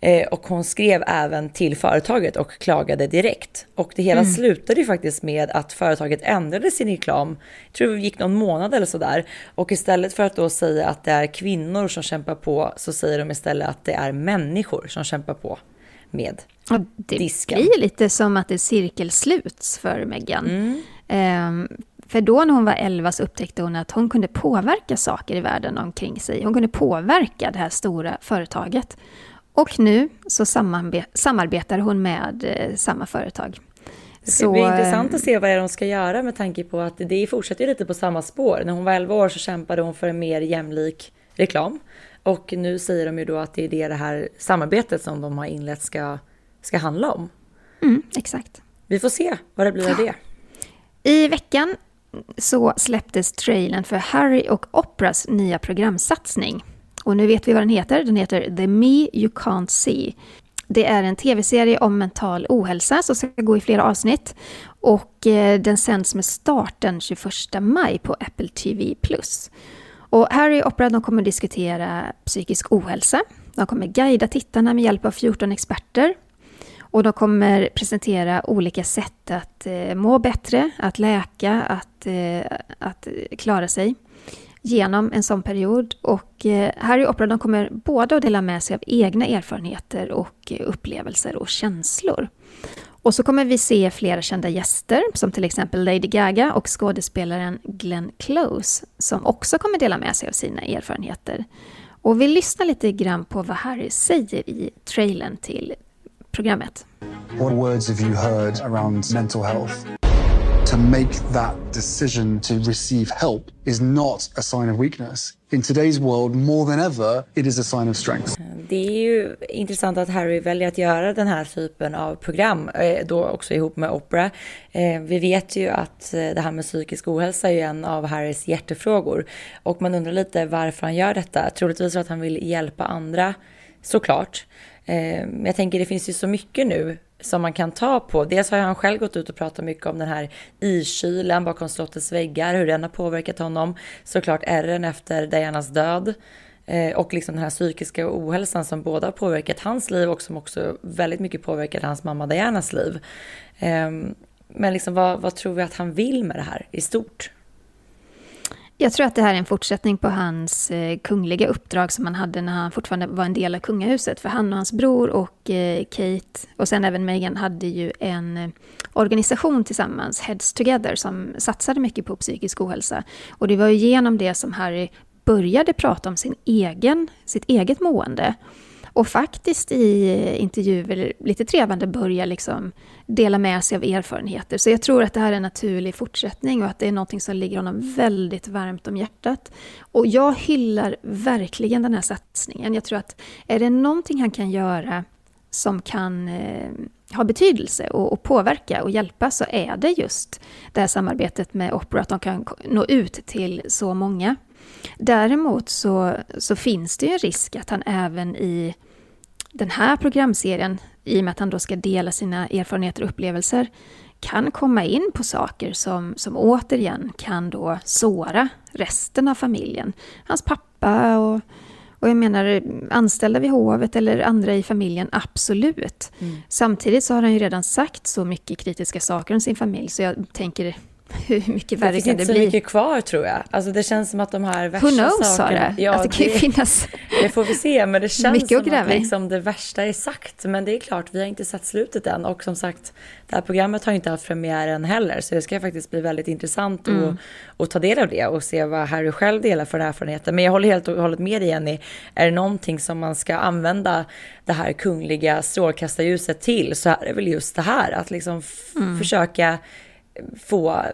Eh, och hon skrev även till företaget och klagade direkt. Och det hela mm. slutade ju faktiskt med att företaget ändrade sin reklam. Jag tror det gick någon månad eller sådär. Och istället för att då säga att det är kvinnor som kämpar på så säger de istället att det är människor som kämpar på med och det disken. blir lite som att det cirkelsluts för Meghan. Mm. Um, för då när hon var 11 så upptäckte hon att hon kunde påverka saker i världen omkring sig. Hon kunde påverka det här stora företaget. Och nu så samarbetar hon med eh, samma företag. Det ska så, bli intressant att se vad de ska göra med tanke på att det fortsätter lite på samma spår. När hon var 11 år så kämpade hon för en mer jämlik reklam. Och nu säger de ju då att det är det, det här samarbetet som de har inlett ska, ska handla om. Mm, exakt. Vi får se vad det blir av det. I veckan så släpptes trailern för Harry och Oprahs nya programsatsning. Och nu vet vi vad den heter. Den heter The Me You Can't See. Det är en tv-serie om mental ohälsa som ska gå i flera avsnitt. Och eh, den sänds med start den 21 maj på Apple TV+. Och Harry och Oprah de kommer diskutera psykisk ohälsa. De kommer guida tittarna med hjälp av 14 experter. Och de kommer presentera olika sätt att eh, må bättre, att läka, att, eh, att klara sig genom en sån period. Och eh, Harry och Oprah de kommer båda att dela med sig av egna erfarenheter och upplevelser och känslor. Och så kommer vi se flera kända gäster, som till exempel Lady Gaga och skådespelaren Glenn Close, som också kommer dela med sig av sina erfarenheter. Och vi lyssnar lite grann på vad Harry säger i trailern till programmet. What words have you heard around mental health? To make that decision to receive help is not a sign of weakness. In today's world, more than ever, it is a sign of strength. Det är ju intressant att Harry väljer att göra den här typen av program, eh, då också ihop med Oprah. Eh, vi vet ju att eh, det här med psykisk ohälsa är en av Harrys hjärtefrågor. Och man undrar lite varför han gör detta. Troligtvis för att han vill hjälpa andra, såklart. Eh, men jag tänker det finns ju så mycket nu som man kan ta på. Dels har han själv gått ut och pratat mycket om den här iskylen bakom slottets väggar, hur den har påverkat honom. Såklart ärren efter Dianas död. Eh, och liksom den här psykiska ohälsan som både har påverkat hans liv och som också väldigt mycket påverkat hans mamma Dianas liv. Ehm, men liksom vad, vad tror vi att han vill med det här i stort? Jag tror att det här är en fortsättning på hans eh, kungliga uppdrag som han hade när han fortfarande var en del av kungahuset. För han och hans bror och eh, Kate och sen även Meghan hade ju en eh, organisation tillsammans, Heads Together, som satsade mycket på psykisk ohälsa. Och det var ju genom det som Harry började prata om sin egen, sitt eget mående. Och faktiskt i intervjuer lite trevande börja liksom dela med sig av erfarenheter. Så jag tror att det här är en naturlig fortsättning och att det är något som ligger honom väldigt varmt om hjärtat. Och jag hyllar verkligen den här satsningen. Jag tror att är det någonting han kan göra som kan eh, ha betydelse och, och, påverka och hjälpa så är det just det här samarbetet med Opera, att de kan nå ut till så många. Däremot så, så finns det ju en risk att han även i den här programserien i och med att han då ska dela sina erfarenheter och upplevelser, kan komma in på saker som, som återigen kan då såra resten av familjen. Hans pappa och, och jag menar anställda vid hovet eller andra i familjen, absolut. Mm. Samtidigt så har han ju redan sagt så mycket kritiska saker om sin familj, så jag tänker hur mycket värre kan det bli? Det finns inte så mycket kvar tror jag. Alltså det känns som att de här värsta Who knows, sakerna... Ja, alltså, det kan ju finnas... Det får vi se, men det känns mycket som att liksom det värsta är sagt. Men det är klart, vi har inte sett slutet än. Och som sagt, det här programmet har inte haft premiären heller. Så det ska faktiskt bli väldigt intressant mm. att, att ta del av det och se vad Harry själv delar för erfarenheter. Men jag håller helt och hållet med dig Jenny. Är det någonting som man ska använda det här kungliga strålkastarljuset till så är det väl just det här. Att liksom mm. försöka få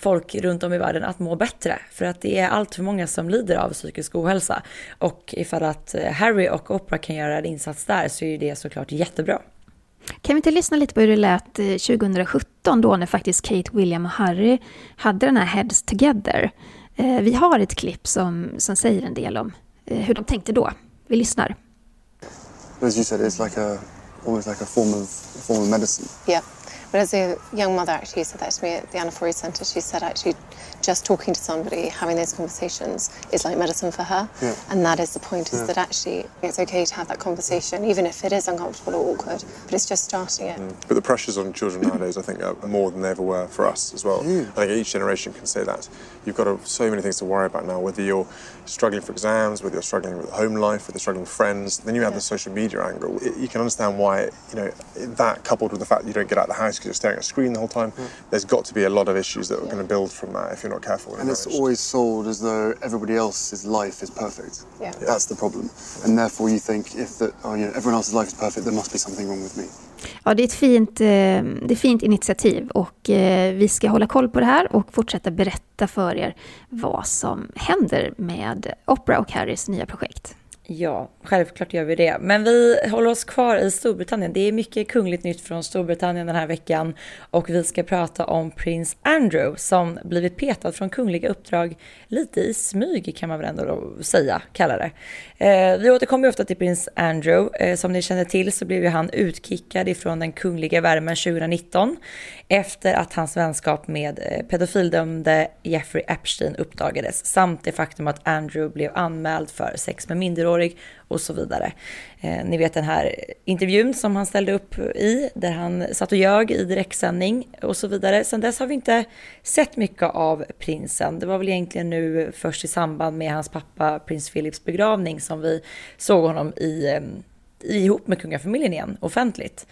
folk runt om i världen att må bättre. För att det är allt för många som lider av psykisk ohälsa. Och ifall att eh, Harry och Oprah kan göra en insats där så är det såklart jättebra. Kan vi inte lyssna lite på hur det lät 2017 eh, då när faktiskt Kate, William och Harry hade den här Heads Together? Eh, vi har ett klipp som, som säger en del om hur de tänkte då. Vi lyssnar. As you said, it's like a, almost like a form of, form of medicine. Yeah. But as a young mother, actually, said that to me at the Anna Forey Centre. She said, actually, just talking to somebody, having those conversations is like medicine for her. Yeah. And that is the point, is yeah. that actually it's okay to have that conversation, even if it is uncomfortable or awkward, but it's just starting it. Mm. But the pressures on children nowadays, I think, are more than they ever were for us as well. Mm. I think each generation can say that. You've got a, so many things to worry about now, whether you're struggling for exams, whether you're struggling with home life, whether you're struggling with friends, then you have yeah. the social media angle. It, you can understand why, you know, that coupled with the fact that you don't get out of the house because you're staring at a screen the whole time, there's got to be a lot of issues that are going to build from that if you're not careful. And it's always sold as though everybody else's life is perfect. Yeah. That's the problem. And therefore you think if that, oh, you know, everyone else's life is perfect, there must be something wrong with me. Ja, det är ett fint, eh, det är fint initiativ och eh, vi ska hålla koll på det här och fortsätta berätta för er vad som händer med Opera och Harrys nya projekt. Ja, självklart gör vi det. Men vi håller oss kvar i Storbritannien. Det är mycket kungligt nytt från Storbritannien den här veckan och vi ska prata om prins Andrew som blivit petad från kungliga uppdrag lite i smyg kan man väl ändå säga, kalla det. Eh, vi återkommer ofta till prins Andrew. Eh, som ni känner till så blev ju han utkickad ifrån den kungliga värmen 2019 efter att hans vänskap med eh, pedofildömde Jeffrey Epstein uppdagades samt det faktum att Andrew blev anmäld för sex med minderåriga minderårig och så vidare. Eh, ni vet den här intervjun som han ställde upp i där han satt och ljög i direktsändning och så vidare. Sen dess har vi inte sett mycket av prinsen. Det var väl egentligen nu först i samband med hans pappa prins Philips begravning som vi såg honom i, eh, ihop med kungafamiljen igen offentligt.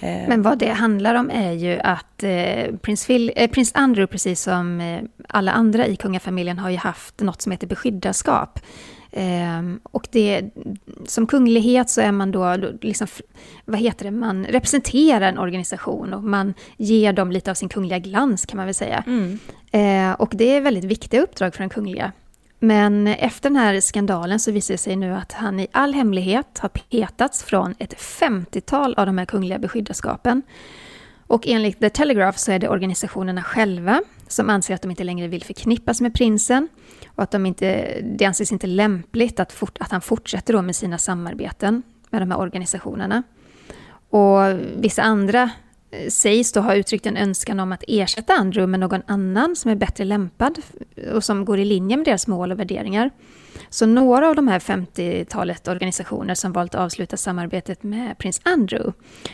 Eh, Men vad det handlar om är ju att eh, prins, Phil, eh, prins Andrew, precis som eh, alla andra i kungafamiljen, har ju haft något som heter beskyddarskap. Eh, och det, som kunglighet så är man då, liksom, vad heter det, man representerar en organisation och man ger dem lite av sin kungliga glans kan man väl säga. Mm. Eh, och det är väldigt viktiga uppdrag för den kungliga. Men efter den här skandalen så visar det sig nu att han i all hemlighet har petats från ett 50-tal av de här kungliga beskyddarskapen. Och enligt The Telegraph så är det organisationerna själva som anser att de inte längre vill förknippas med prinsen och att de inte, det anses inte lämpligt att, fort, att han fortsätter då med sina samarbeten med de här organisationerna. Och vissa andra eh, sägs då ha uttryckt en önskan om att ersätta Andrew med någon annan som är bättre lämpad och som går i linje med deras mål och värderingar. Så några av de här 50-talet organisationer som valt att avsluta samarbetet med prins Andrew,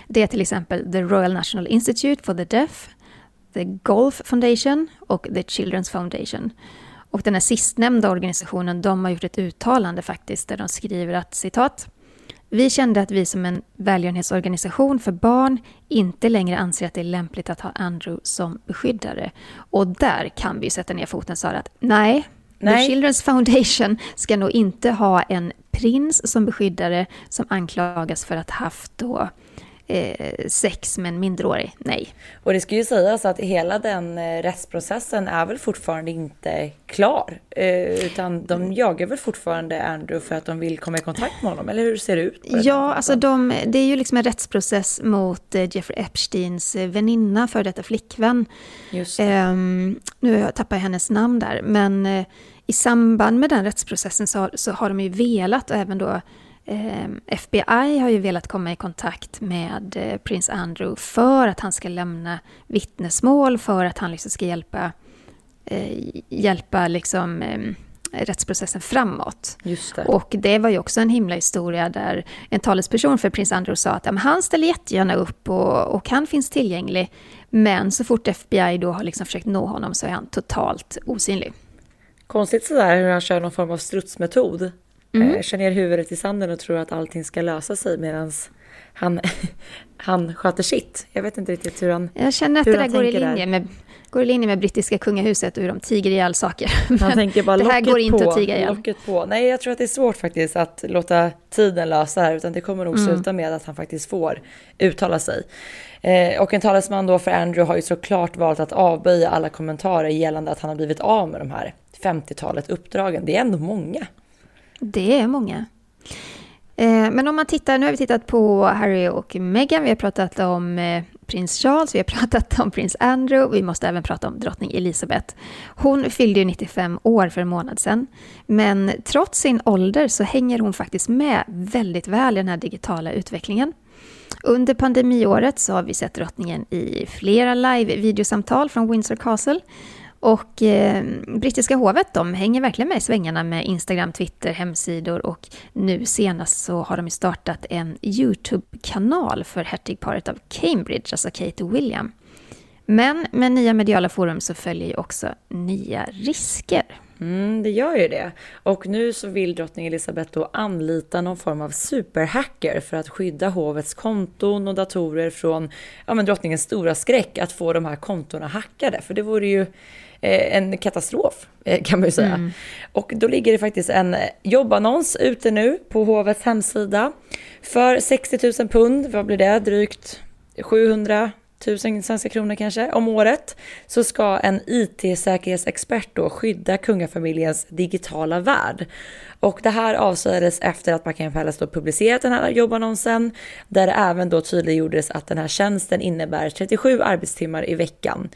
det är till exempel The Royal National Institute for the Deaf, The Golf Foundation och The Children's Foundation. Och den här sistnämnda organisationen, de har gjort ett uttalande faktiskt, där de skriver att citat vi kände att vi som en välgörenhetsorganisation för barn inte längre anser att det är lämpligt att ha Andrew som beskyddare. Och där kan vi sätta ner foten Sara, att nej, nej. The Children's Foundation ska nog inte ha en prins som beskyddare som anklagas för att ha haft då eh, sex med en minderårig. Nej. Och det ska ju sägas att hela den eh, rättsprocessen är väl fortfarande inte klar. Eh, utan de jagar väl fortfarande Andrew för att de vill komma i kontakt med honom, eller hur ser det ut? Ja, alltså de, det är ju liksom en rättsprocess mot eh, Jeffrey Epsteins eh, väninna, för detta flickvän. Just ehm, nu tappar jag hennes namn där, men eh, i samband med den rättsprocessen så, så har de ju velat och även då Eh, FBI har ju velat komma i kontakt med eh, prins Andrew för att han ska lämna vittnesmål, för att han liksom ska hjälpa, eh, hjälpa liksom, eh, rättsprocessen framåt. Det. Och det var ju också en himla historia där en talesperson för prins Andrew sa att ja, han ställer jättegärna upp och, och han finns tillgänglig. Men så fort FBI då har liksom försökt nå honom så är han totalt osynlig. Konstigt sådär hur han kör någon form av strutsmetod. Mm. Eh, kör ner huvudet i sanden och tror att allting ska lösa sig medan han, han sköter sitt. Jag vet inte riktigt hur han Jag känner att det där går i, linje med, går i linje med brittiska kungahuset och hur de tiger ihjäl saker. Han tänker bara det här går inte på, att tiga ihjäl. Locket på. Nej, jag tror att det är svårt faktiskt att låta tiden lösa det här, utan det kommer nog mm. sluta med att han faktiskt får uttala sig. Eh, och en talesman då för Andrew har ju såklart valt att avböja alla kommentarer gällande att han har blivit av med de här 50-talet uppdragen. Det är ändå många. Det är många. Eh, men om man tittar, nu har vi tittat på Harry och Meghan, vi har pratat om eh, prins Charles, vi har pratat om prins Andrew, vi måste även prata om drottning Elizabeth. Hon fyllde ju 95 år för en månad sedan, men trots sin ålder så hänger hon faktiskt med väldigt väl i den här digitala utvecklingen. Under pandemiåret så har vi sett drottningen i flera live-videosamtal från Windsor Castle och eh, brittiska hovet de hänger verkligen med i svängarna med Instagram, Twitter, hemsidor och nu senast så har de startat en YouTube-kanal för hertigparet av Cambridge, alltså Kate och William. Men med nya mediala forum så följer ju också nya risker. Mm, det gör ju det. Och nu så vill drottning Elizabeth då anlita någon form av superhacker för att skydda hovets konton och datorer från ja, men drottningens stora skräck att få de här kontona hackade. För det vore ju en katastrof eh, kan man ju säga. Mm. Och då ligger det faktiskt en jobbannons ute nu på hovets hemsida. För 60 000 pund, vad blir det, drygt 700 tusen svenska kronor kanske om året så ska en IT-säkerhetsexpert då skydda kungafamiljens digitala värld. Och det här avslöjades efter att Buckingham Palace då publicerat den här jobbannonsen där det även då tydliggjordes att den här tjänsten innebär 37 arbetstimmar i veckan.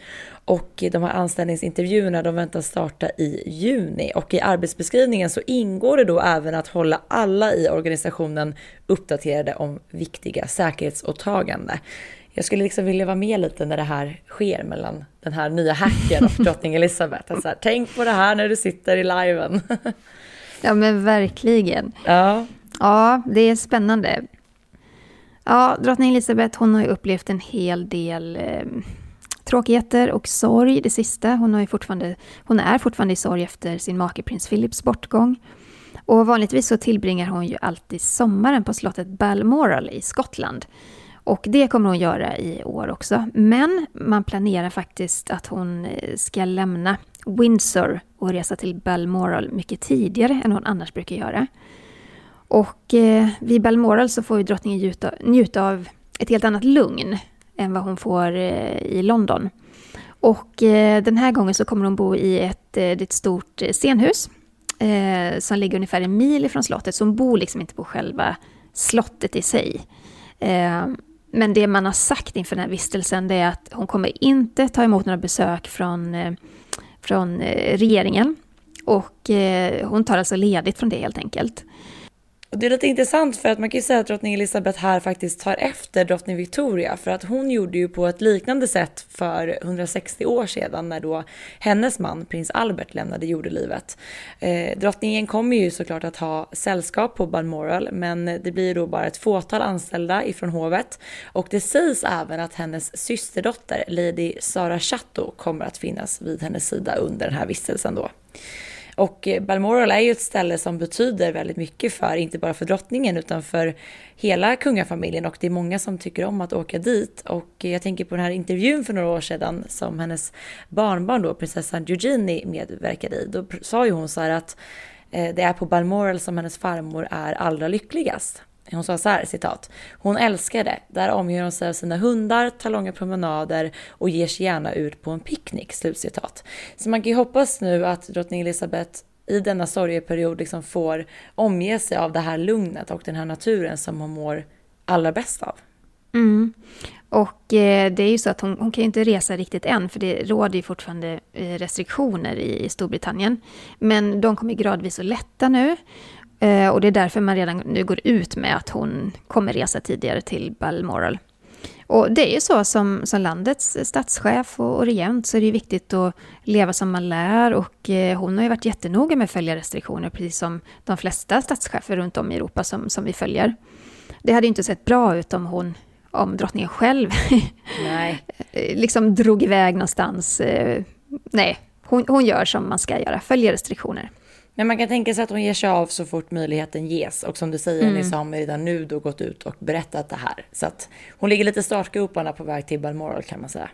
Och de här anställningsintervjuerna de väntas starta i juni och i arbetsbeskrivningen så ingår det då även att hålla alla i organisationen uppdaterade om viktiga säkerhetsåtagande. Jag skulle liksom vilja vara med lite när det här sker mellan den här nya hacken och drottning Elizabeth. Alltså tänk på det här när du sitter i liven. ja men verkligen. Ja. Ja, det är spännande. Ja, drottning Elizabeth hon har ju upplevt en hel del eh, tråkigheter och sorg det sista. Hon, har ju fortfarande, hon är fortfarande i sorg efter sin make prins Philips bortgång. Och vanligtvis så tillbringar hon ju alltid sommaren på slottet Balmoral i Skottland. Och det kommer hon göra i år också. Men man planerar faktiskt att hon eh, ska lämna Windsor och resa till Balmoral mycket tidigare än hon annars brukar göra. Och eh, vid Balmoral så får ju drottningen njuta, njuta av ett helt annat lugn än vad hon får eh, i London. Och eh, den här gången så kommer hon bo i ett, eh, ett stort eh, scenhus eh, som ligger ungefär en mil ifrån slottet, så hon bor liksom inte på själva slottet i sig. Men det man har sagt inför den här vistelsen det är att hon kommer inte ta emot några besök från, eh, från eh, regeringen. Och eh, hon tar alltså ledigt från det helt enkelt. Och det är lite intressant för att man kan ju säga att drottning Elizabeth här faktiskt tar efter drottning Victoria för att hon gjorde ju på ett liknande sätt för 160 år sedan när då hennes man prins Albert lämnade jordelivet. Eh, drottningen kommer ju såklart att ha sällskap på Balmoral men det blir då bara ett fåtal anställda ifrån hovet och det sägs även att hennes systerdotter Lady Sara Chatto kommer att finnas vid hennes sida under den här vistelsen då. Och eh, Balmoral är ju ett ställe som betyder väldigt mycket för, inte bara för drottningen utan för hela kungafamiljen och det är många som tycker om att åka dit. Och eh, jag tänker på den här intervjun för några år sedan som hennes barnbarn då, prinsessan Eugenie medverkade i. Då sa ju hon så här att eh, det är på Balmoral som hennes farmor är allra lyckligast. Hon sa så här, citat. Hon älskar det. Där omger hon sig av sina hundar, tar långa promenader och ger sig gärna ut på en picknick. Slutcitat. Så man kan ju hoppas nu att drottning Elizabeth i denna sorgeperiod liksom får omge sig av det här lugnet och den här naturen som hon mår allra bäst av. Mm. Och eh, det är ju så att hon, hon kan ju inte resa riktigt än, för det råder ju fortfarande eh, restriktioner i, i Storbritannien. Men de kommer gradvis att lätta nu. Eh, och det är därför man redan nu går ut med att hon kommer resa tidigare till Balmoral. Och det är ju så som, som landets statschef och, och regent så är det viktigt att leva som man lär och eh, hon har ju varit jättenoga med att följa restriktioner precis som de flesta statschefer runt om i Europa som, som vi följer. Det hade inte sett bra ut om hon om drottningen själv Nej. liksom drog iväg någonstans. Eh, nej, hon, hon gör som man ska göra, följer restriktioner. Men man kan tänka sig att hon ger sig av så fort möjligheten ges. Och som du säger, mm. Nissa har redan nu då gått ut och berättat det här. Så att hon ligger lite startgroparna på väg till Balmoral kan man säga.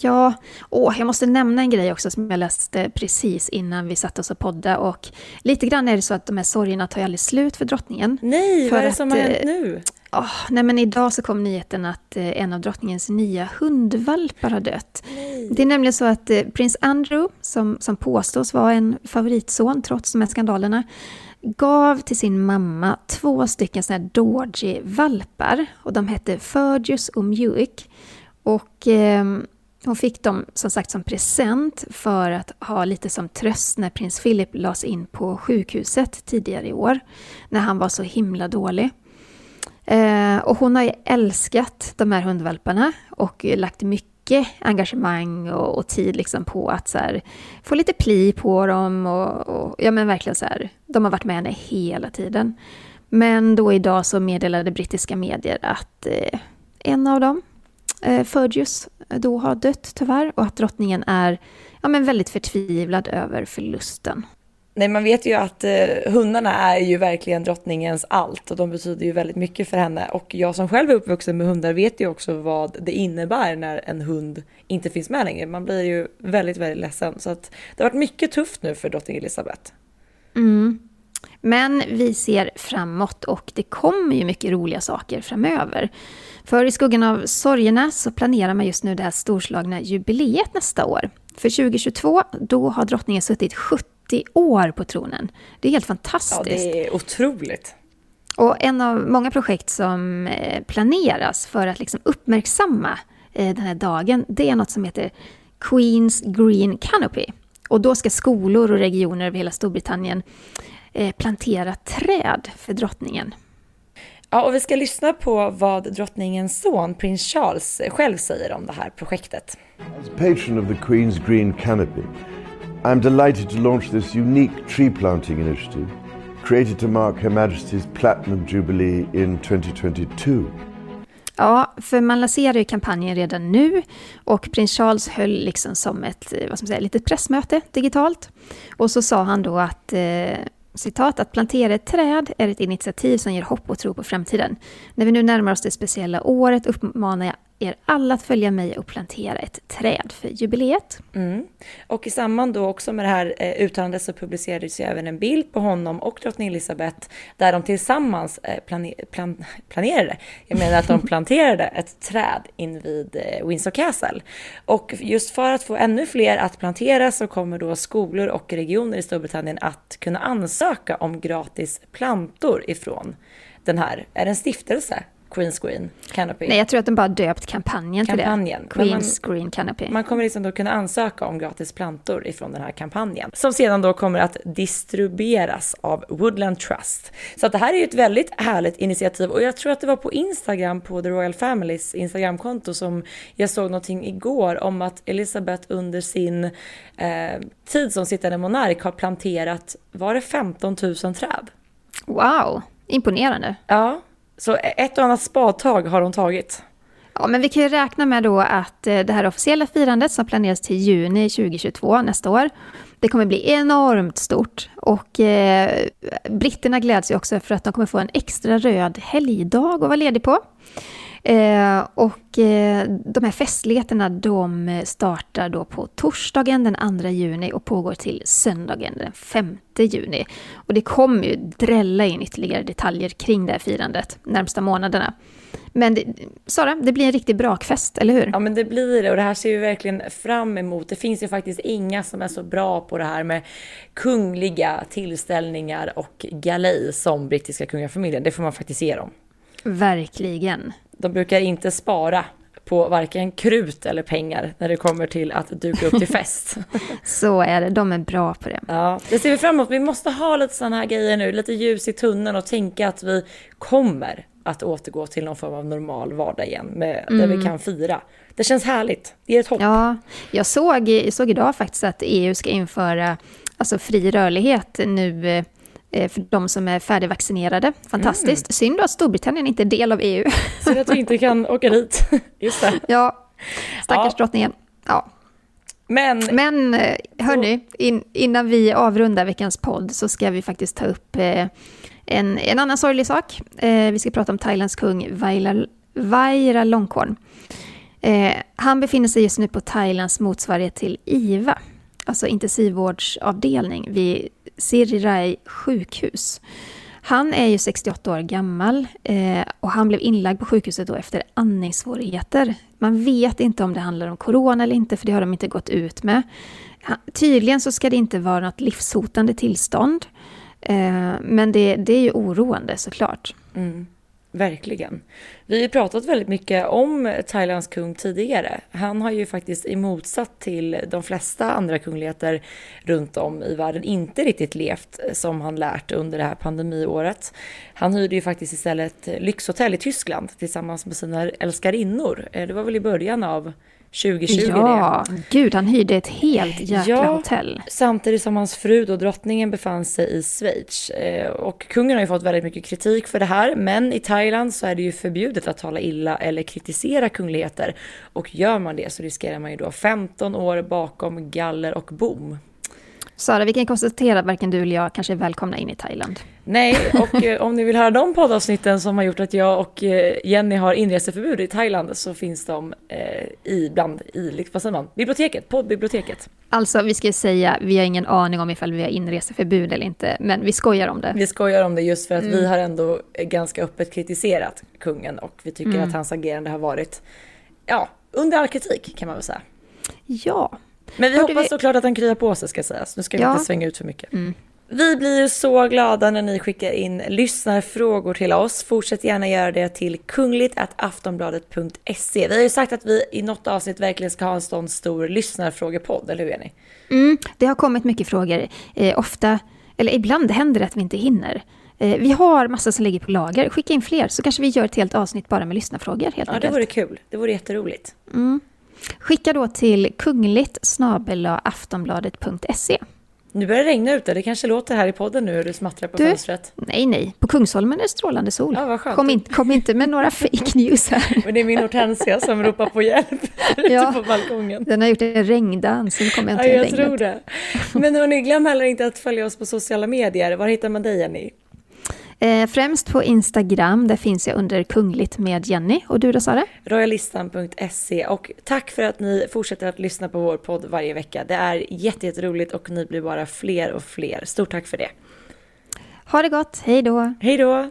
Ja, åh, jag måste nämna en grej också som jag läste precis innan vi satte oss och podda. Och lite grann är det så att de här sorgerna tar ju aldrig slut för drottningen. Nej, för vad är det som har hänt nu? Oh, nej men idag så kom nyheten att eh, en av drottningens nya hundvalpar har dött. Nej. Det är nämligen så att eh, prins Andrew, som, som påstås vara en favoritson trots de här skandalerna, gav till sin mamma två stycken sådana här Dorji-valpar. Och de hette Fergus och Muick. Och eh, hon fick dem som sagt som present för att ha lite som tröst när prins Philip lades in på sjukhuset tidigare i år. När han var så himla dålig. Eh, och hon har ju älskat de här hundvalparna och lagt mycket engagemang och, och tid liksom på att så här, få lite pli på dem. Och, och, ja men verkligen så här, de har varit med henne hela tiden. Men då idag så meddelade brittiska medier att eh, en av dem, eh, Fergus, då har dött tyvärr och att drottningen är ja, men väldigt förtvivlad över förlusten. Nej, man vet ju att eh, hundarna är ju verkligen drottningens allt och de betyder ju väldigt mycket för henne. Och jag som själv är uppvuxen med hundar vet ju också vad det innebär när en hund inte finns med längre. Man blir ju väldigt, väldigt ledsen. Så att det har varit mycket tufft nu för drottning Elizabeth. Mm. Men vi ser framåt och det kommer ju mycket roliga saker framöver. För i skuggan av sorgerna så planerar man just nu det här storslagna jubileet nästa år. För 2022, då har drottningen suttit 70 30 år på tronen. Det är helt fantastiskt. Ja, det är otroligt. Och en av många projekt som eh, planeras för att liksom uppmärksamma eh, den här dagen, det är något som heter Queens Green Canopy. Och då ska skolor och regioner över hela Storbritannien eh, plantera träd för drottningen. Ja, och vi ska lyssna på vad drottningens son, prins Charles, själv säger om det här projektet. As patron of the Queen's Green Canopy I'm delighted to launch this unique tree planting initiative created to mark Her Majesty's Platinum Jubilee in 2022. Ja, för man lanserar ju kampanjen redan nu och prins Charles höll liksom som ett vad ska man säga, litet pressmöte digitalt. Och så sa han då att eh, citat, att plantera ett träd är ett initiativ som ger hopp och tro på framtiden. När vi nu närmar oss det speciella året uppmanar jag er alla att följa mig och plantera ett träd för jubileet. Mm. Och i samband då också med det här eh, uttalandet så publicerades ju även en bild på honom och drottning Elizabeth där de tillsammans eh, plane plan planerade, jag menar att de planterade ett träd invid eh, Windsor Castle. Och just för att få ännu fler att plantera så kommer då skolor och regioner i Storbritannien att kunna ansöka om gratis plantor ifrån den här, är det en stiftelse? Queen's Green Canopy. Nej, jag tror att de bara döpt kampanjen, kampanjen. till det. Queen's man, Green Canopy. Man kommer liksom då kunna ansöka om gratis plantor ifrån den här kampanjen. Som sedan då kommer att distribueras av Woodland Trust. Så att det här är ju ett väldigt härligt initiativ och jag tror att det var på Instagram, på The Royal Familys Instagramkonto som jag såg någonting igår om att Elizabeth under sin eh, tid som sittande monark har planterat, var det 15 000 träd? Wow, imponerande. Ja, så e- ett och annat spadtag har hon tagit. Ja, men vi kan ju räkna med då att eh, det här officiella firandet som planeras till juni 2022, nästa år, det kommer bli enormt stort. Och eh, britterna gläds ju också för att de kommer få en extra röd helgdag att vara ledig på. Eh, och eh, de här festligheterna de startar då på torsdagen den 2 juni och pågår till söndagen den 5 juni. Och det kommer ju drälla in ytterligare detaljer kring det här firandet närmsta månaderna. Men det, Sara, det blir en riktig brakfest, eller hur? Ja, men det blir det och det här ser vi verkligen fram emot. Det finns ju faktiskt inga som är så bra på det här med kungliga tillställningar och galej som brittiska kungafamiljen. Det får man faktiskt ge dem. Verkligen de brukar inte spara på varken krut eller pengar när det kommer till att duka upp till fest. Så är det, de är bra på det. Ja, det ser vi fram emot. Vi måste ha lite sådana här grejer nu, lite ljus i tunneln och tänka att vi kommer att återgå till någon form av normal vardag igen, med, mm. där vi mm. kan fira. Det känns härligt, det är ett hopp. Ja, jag såg, jag såg idag faktiskt att EU ska införa alltså fri rörlighet nu eh, för de som är färdigvaccinerade. Fantastiskt. Mm. Synd att Storbritannien inte är del av EU. Synd att vi inte kan åka dit. Just det. Ja, stackars ja. drottningen. Ja. Men, Men eh, hörni, in, innan vi avrundar veckans podd så ska vi faktiskt ta upp eh, en, en annan sorglig sak. Eh, vi ska prata om Thailands kung Vaira, Vaira Longkorn. Eh, han befinner sig just nu på Thailands motsvarighet till IVA, alltså intensivvårdsavdelning vid Sirirai sjukhus. Han är ju 68 år gammal eh, och han blev inlagd på sjukhuset då efter andningssvårigheter. Man vet inte om det handlar om corona eller inte, för det har de inte gått ut med. Tydligen så ska det inte vara något livshotande tillstånd. Eh, men det, det är ju oroande såklart. Mm. Verkligen. Vi har ju pratat väldigt mycket om Thailands kung tidigare. Han har ju faktiskt i motsats till de flesta andra kungligheter runt om i världen inte riktigt levt som han lärt under det här pandemiåret. Han hyrde ju faktiskt istället lyxhotell i Tyskland tillsammans med sina älskarinnor. Eh, det var väl i början av 2020 ja, det. gud han hyrde ett helt jäkla ja, hotell. Samtidigt som hans fru och drottningen befann sig i Schweiz. Eh, och kungen har ju fått väldigt mycket kritik för det här, men i Thailand så är det ju förbjudet att tala illa eller kritisera kungligheter. Och gör man det så riskerar man ju då 15 år bakom galler och bom. Sara, vi kan konstatera att varken du eller jag kanske är välkomna in i Thailand. Nej, och eh, om ni vill höra de poddavsnitten som har gjort att jag och eh, Jenny har inreseförbud i Thailand så finns de eh, i, bland, i vad säger man, biblioteket, poddbiblioteket. Alltså, vi ska säga, vi har ingen aning om ifall vi har inreseförbud eller inte, men vi skojar om det. Vi skojar om det just för att mm. vi har ändå ganska öppet kritiserat kungen och vi tycker mm. att hans agerande har varit, ja, under all kritik kan man väl säga. Ja, men vi Hörde hoppas vi... såklart att han kryar på sig ska sägas. Nu ska vi ja. inte svänga ut för mycket. Mm. Vi blir så glada när ni skickar in lyssnarfrågor till oss. Fortsätt gärna göra det till kungligt.aftonbladet.se. Vi har ju sagt att vi i något avsnitt verkligen ska ha en sån stor lyssnarfrågepodd, eller hur Jenny? Mm, det har kommit mycket frågor. Eh, ofta, eller ibland händer det att vi inte hinner. Eh, vi har massa som ligger på lager. Skicka in fler så kanske vi gör ett helt avsnitt bara med lyssnarfrågor. Helt ja, enkelt. det vore kul. Det vore jätteroligt. Mm. Skicka då till kungligt aftonbladet.se. Nu börjar det regna ute. Det kanske låter här i podden nu hur du smattrar på du, fönstret. Nej, nej. På Kungsholmen är det strålande sol. Ja, vad skönt. Kom, in, kom inte med några fake news här. Men det är min hortensia som ropar på hjälp ja, ute på balkongen. Den har gjort en regndans. Nu kommer jag inte ja, jag regnet. tror det. Men hörni, glöm heller inte att följa oss på sociala medier. Var hittar man dig, Jenny? Eh, främst på Instagram, där finns jag under Kungligt med Jenny. Och du då Sara? Royalistan.se och tack för att ni fortsätter att lyssna på vår podd varje vecka. Det är jätteroligt och ni blir bara fler och fler. Stort tack för det. Ha det gott, hej då! Hej då!